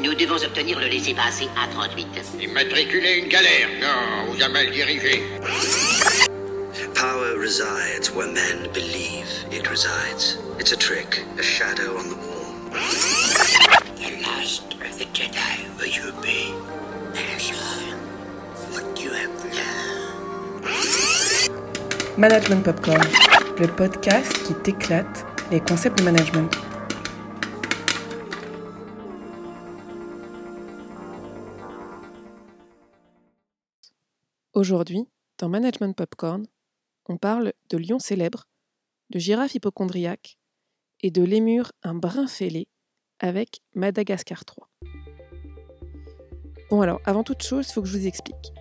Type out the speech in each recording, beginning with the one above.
Nous devons obtenir le laissez-passer A38. Immatriculer une galère Non, vous a mal dirigé. Power resides where men believe it resides. It's a trick, a shadow on the wall. The last of the Jedi will you be? Measure what you have learned. Management Popcorn, le podcast qui t'éclate les concepts de management. Aujourd'hui, dans Management Popcorn, on parle de lion célèbre, de girafe hypochondriaque et de lémur un brin fêlé avec Madagascar 3. Bon alors, avant toute chose, il faut que je vous explique.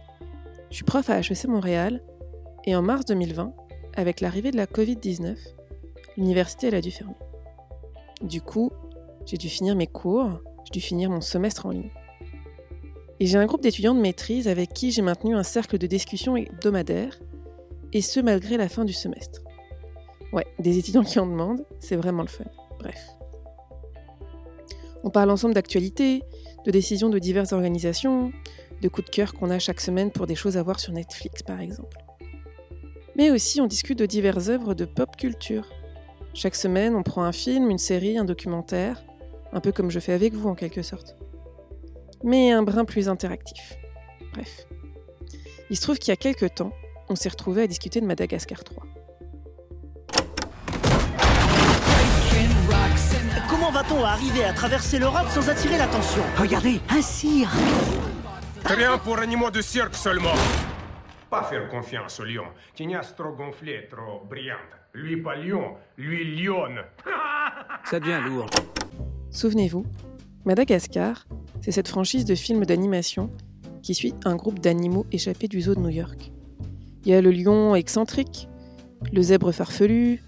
Je suis prof à HEC Montréal et en mars 2020, avec l'arrivée de la Covid-19, l'université a dû fermer. Du coup, j'ai dû finir mes cours, j'ai dû finir mon semestre en ligne. Et j'ai un groupe d'étudiants de maîtrise avec qui j'ai maintenu un cercle de discussion hebdomadaire, et ce malgré la fin du semestre. Ouais, des étudiants qui en demandent, c'est vraiment le fun. Bref. On parle ensemble d'actualités, de décisions de diverses organisations, de coups de cœur qu'on a chaque semaine pour des choses à voir sur Netflix par exemple. Mais aussi on discute de diverses œuvres de pop culture. Chaque semaine on prend un film, une série, un documentaire, un peu comme je fais avec vous en quelque sorte. Mais un brin plus interactif. Bref. Il se trouve qu'il y a quelques temps, on s'est retrouvé à discuter de Madagascar 3. Comment va-t-on arriver à traverser l'Europe sans attirer l'attention? Regardez, un cire Rien pour animaux de cirque seulement. Pas faire confiance au lion. Tignasse trop gonflée, trop brillante. Lui pas lion, lui lionne. Ça devient lourd. Souvenez-vous, Madagascar, c'est cette franchise de films d'animation qui suit un groupe d'animaux échappés du zoo de New York. Il y a le lion excentrique, le zèbre farfelu,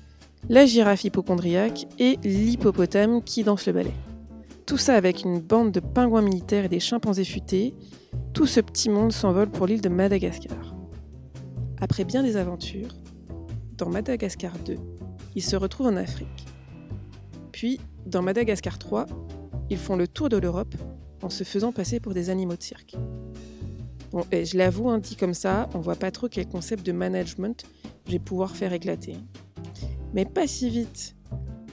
la girafe hypochondriaque et l'hippopotame qui danse le ballet. Tout ça avec une bande de pingouins militaires et des chimpanzés futés, tout ce petit monde s'envole pour l'île de Madagascar. Après bien des aventures, dans Madagascar 2, ils se retrouvent en Afrique. Puis, dans Madagascar 3, ils font le tour de l'Europe en se faisant passer pour des animaux de cirque. Bon, et je l'avoue, hein, dit comme ça, on voit pas trop quel concept de management je vais pouvoir faire éclater. Mais pas si vite.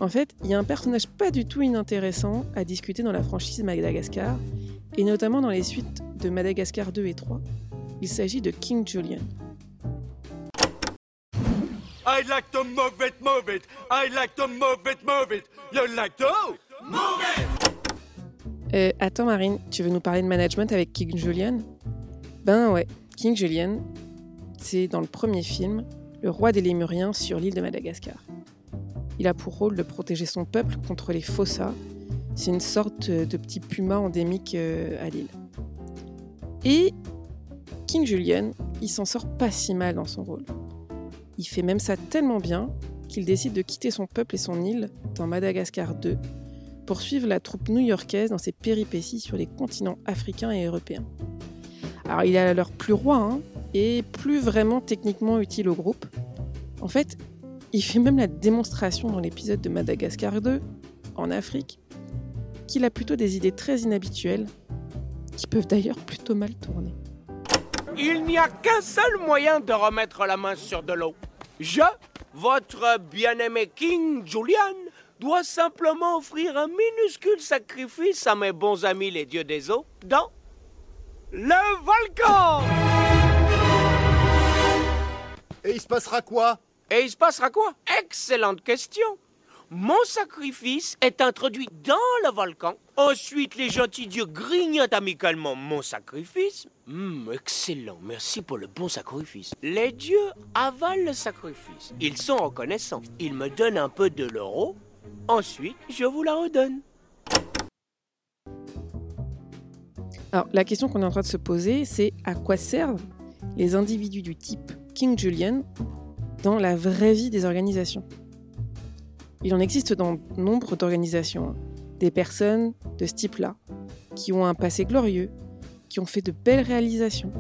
En fait, il y a un personnage pas du tout inintéressant à discuter dans la franchise Madagascar, et notamment dans les suites de Madagascar 2 et 3. Il s'agit de King Julian. I'd like to move it, move it. I'd like to move it, move it. You like to? Move it! Euh, attends Marine, tu veux nous parler de management avec King Julian? Ben ouais, King Julian, c'est dans le premier film, le roi des Lémuriens sur l'île de Madagascar. Il a pour rôle de protéger son peuple contre les fossas. C'est une sorte de petit puma endémique euh, à l'île. Et King Julian, il s'en sort pas si mal dans son rôle. Il fait même ça tellement bien qu'il décide de quitter son peuple et son île dans Madagascar 2 pour suivre la troupe new-yorkaise dans ses péripéties sur les continents africains et européens. Alors il est alors plus roi hein, et plus vraiment techniquement utile au groupe. En fait, il fait même la démonstration dans l'épisode de Madagascar 2, en Afrique, qu'il a plutôt des idées très inhabituelles, qui peuvent d'ailleurs plutôt mal tourner. Il n'y a qu'un seul moyen de remettre la main sur de l'eau. Je, votre bien-aimé King Julian, dois simplement offrir un minuscule sacrifice à mes bons amis les dieux des eaux dans le volcan. Et il se passera quoi? Et il se passera quoi? Excellente question. Mon sacrifice est introduit dans le volcan. Ensuite, les gentils dieux grignotent amicalement mon sacrifice. Hum, excellent. Merci pour le bon sacrifice. Les dieux avalent le sacrifice. Ils sont reconnaissants. Ils me donnent un peu de leur eau. Ensuite, je vous la redonne. Alors la question qu'on est en train de se poser, c'est à quoi servent les individus du type King Julian dans la vraie vie des organisations? Il en existe dans nombre d'organisations, hein. des personnes de ce type-là, qui ont un passé glorieux, qui ont fait de belles réalisations,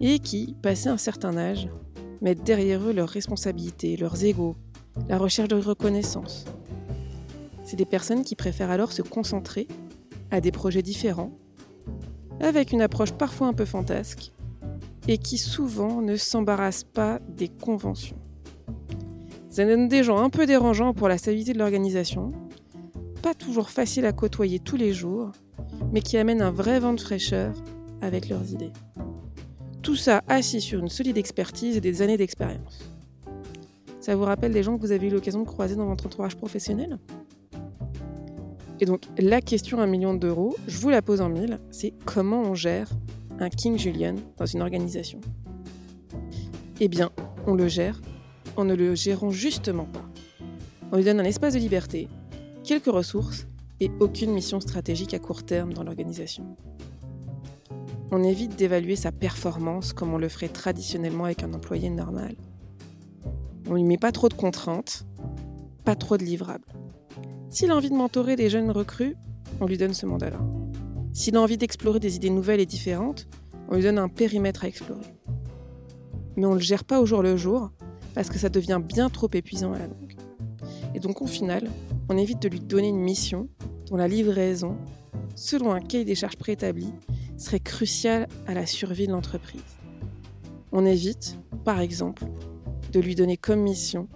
et qui, passé un certain âge, mettent derrière eux leurs responsabilités, leurs égaux, la recherche de reconnaissance. C'est des personnes qui préfèrent alors se concentrer à des projets différents, avec une approche parfois un peu fantasque, et qui souvent ne s'embarrasse pas des conventions. Ça donne des gens un peu dérangeants pour la stabilité de l'organisation, pas toujours facile à côtoyer tous les jours, mais qui amènent un vrai vent de fraîcheur avec leurs idées. Tout ça assis sur une solide expertise et des années d'expérience. Ça vous rappelle des gens que vous avez eu l'occasion de croiser dans votre entourage professionnel? Et donc, la question à un million d'euros, je vous la pose en mille, c'est comment on gère un King Julian dans une organisation? Eh bien, on le gère en ne le gérant justement pas. On lui donne un espace de liberté, quelques ressources et aucune mission stratégique à court terme dans l'organisation. On évite d'évaluer sa performance comme on le ferait traditionnellement avec un employé normal. On lui met pas trop de contraintes, pas trop de livrables. S'il a envie de mentorer des jeunes recrues, on lui donne ce mandat-là. S'il a envie d'explorer des idées nouvelles et différentes, on lui donne un périmètre à explorer. Mais on ne le gère pas au jour le jour, parce que ça devient bien trop épuisant à la longue. Et donc au final, on évite de lui donner une mission dont la livraison, selon un cahier des charges préétabli, serait cruciale à la survie de l'entreprise. On évite, par exemple, de lui donner comme mission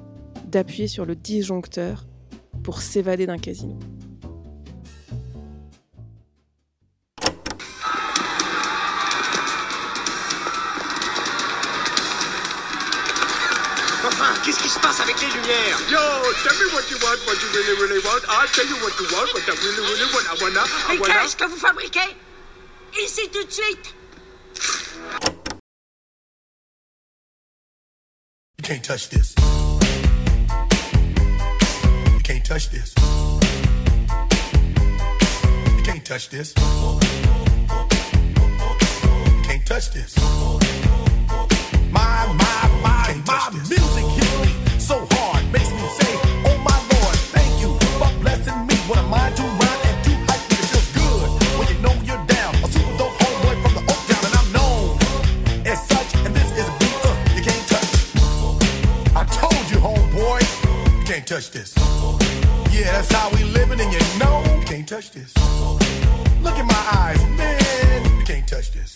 d'appuyer sur le disjoncteur pour s'évader d'un casino. Enfin, qu'est-ce qui se passe avec les lumières? Yo, tell me what you want, what you really, really want? I'll tell you what you want, what I really, really want. I wanna, I Et wanna. qu'est-ce que vous fabriquez? Ici tout de suite You can't touch this. Can't touch this. You can't touch this. You can't touch this. My, my, my, my music hits can't touch this. Yeah, that's how we living, and you know you can't touch this. Look in my eyes, man, you can't touch this.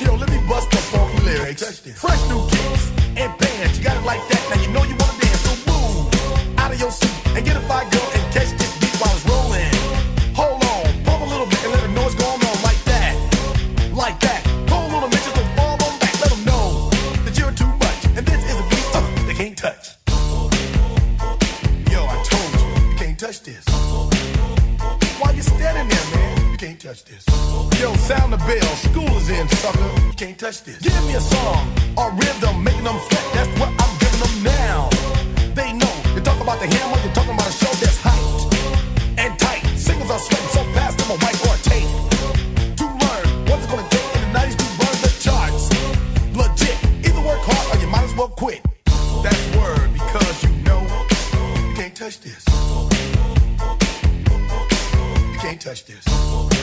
Yo, let me bust the funky lyrics. Fresh new kicks and bands, you got it like that. Now you know you wanna dance, so move out of your seat and get a fire girl and catch sucker. Can't touch this. Give me a song or rhythm, making them sweat. That's what I'm giving them now. They know. You talk about the hammer, you're talking about a show that's hyped and tight. Singles are sweating so fast, I'm a white or a tape. To learn what it's gonna take in the 90s to burn the charts. Legit. Either work hard or you might as well quit. That's word because you know you can't touch this. You can't touch this.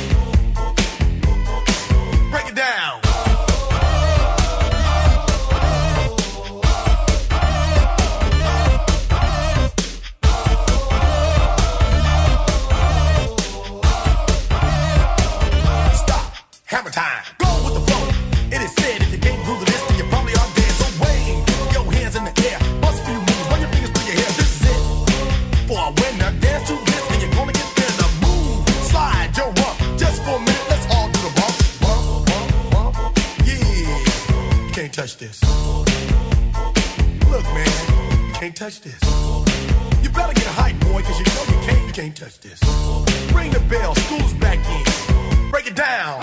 Hammer time. Go with the flow. It is said if you can't to this, then you probably are dead. So wave your hands in the air. Bust a few moves. Run your fingers through your hair. This is it. For a winner, dance to this, and you're gonna get there. The move, slide your rump. Just for a minute, let's all do the bump, bump, bump, bump. Yeah, you can't touch this. Look, man, you can't touch this. You better get hype, boy, cause you know you can't, you can't touch this. Ring the bell, school's back in. Break it down.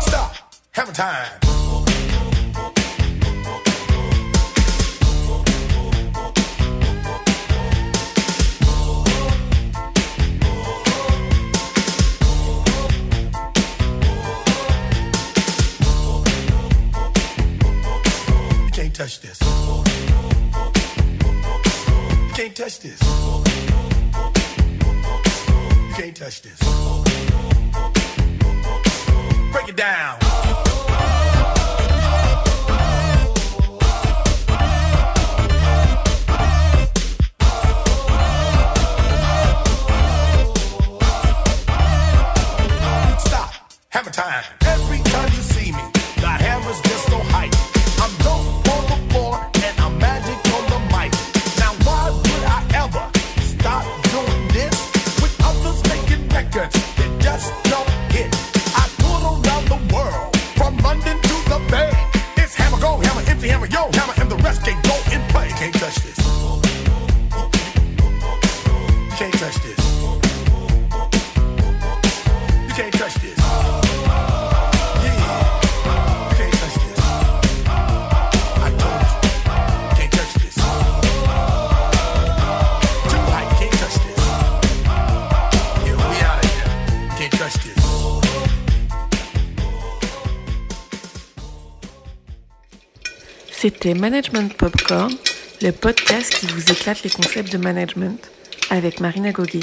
Stop. Hammer time. touch this. You can't touch this. You can't touch this. Break it down. Stop. Hammer time. C'était Management Popcorn, le podcast qui vous éclate les concepts de management avec Marina Goguet.